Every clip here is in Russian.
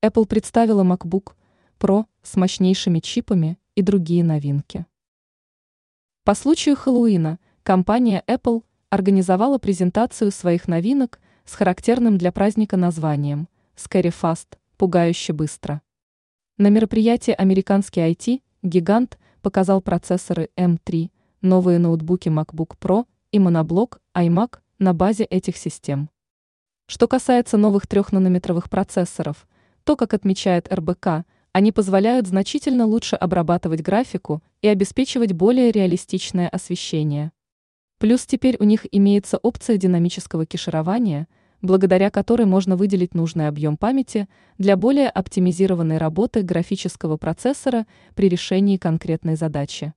Apple представила MacBook Pro с мощнейшими чипами и другие новинки. По случаю Хэллоуина компания Apple организовала презентацию своих новинок с характерным для праздника названием Scary Fast – пугающе быстро. На мероприятии американский IT-гигант показал процессоры M3, новые ноутбуки MacBook Pro и моноблок iMac на базе этих систем. Что касается новых трехнанометровых процессоров – то, как отмечает РБК, они позволяют значительно лучше обрабатывать графику и обеспечивать более реалистичное освещение. Плюс теперь у них имеется опция динамического кеширования, благодаря которой можно выделить нужный объем памяти для более оптимизированной работы графического процессора при решении конкретной задачи.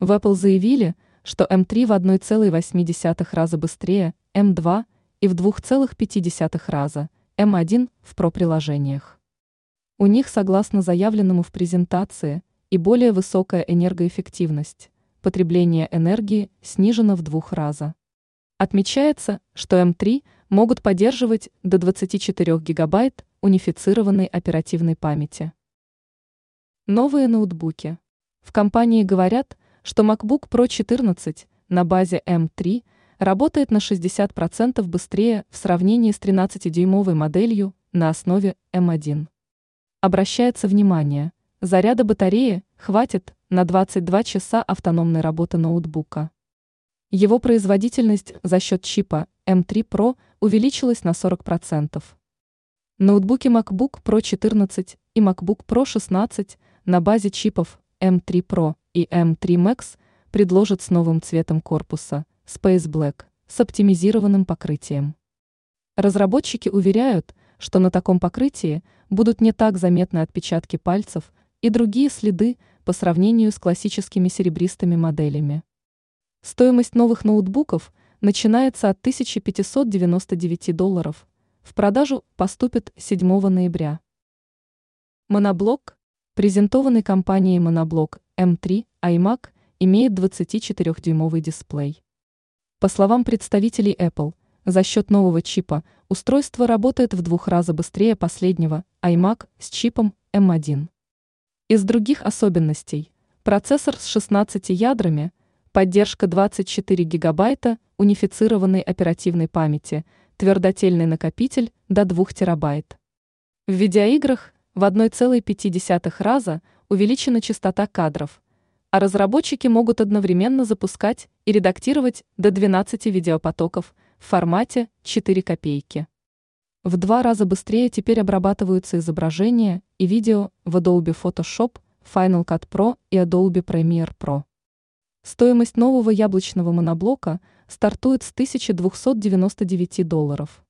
В Apple заявили, что M3 в 1,8 раза быстрее M2 и в 2,5 раза M1 в Pro-приложениях. У них, согласно заявленному в презентации, и более высокая энергоэффективность. Потребление энергии снижено в двух раза. Отмечается, что М3 могут поддерживать до 24 гигабайт унифицированной оперативной памяти. Новые ноутбуки. В компании говорят, что MacBook Pro 14 на базе M3 работает на 60% быстрее в сравнении с 13-дюймовой моделью на основе M1. Обращается внимание, заряда батареи хватит на 22 часа автономной работы ноутбука. Его производительность за счет чипа M3 Pro увеличилась на 40%. Ноутбуки MacBook Pro 14 и MacBook Pro 16 на базе чипов M3 Pro и M3 Max предложат с новым цветом корпуса – Space Black с оптимизированным покрытием. Разработчики уверяют, что на таком покрытии будут не так заметны отпечатки пальцев и другие следы по сравнению с классическими серебристыми моделями. Стоимость новых ноутбуков начинается от 1599 долларов. В продажу поступит 7 ноября. Моноблок, презентованный компанией Моноблок M3 iMac, имеет 24-дюймовый дисплей. По словам представителей Apple, за счет нового чипа устройство работает в двух раза быстрее последнего iMac с чипом M1. Из других особенностей – процессор с 16 ядрами, поддержка 24 гигабайта унифицированной оперативной памяти, твердотельный накопитель до 2 терабайт. В видеоиграх в 1,5 раза увеличена частота кадров, а разработчики могут одновременно запускать и редактировать до 12 видеопотоков в формате 4 копейки. В два раза быстрее теперь обрабатываются изображения и видео в Adobe Photoshop, Final Cut Pro и Adobe Premiere Pro. Стоимость нового яблочного моноблока стартует с 1299 долларов.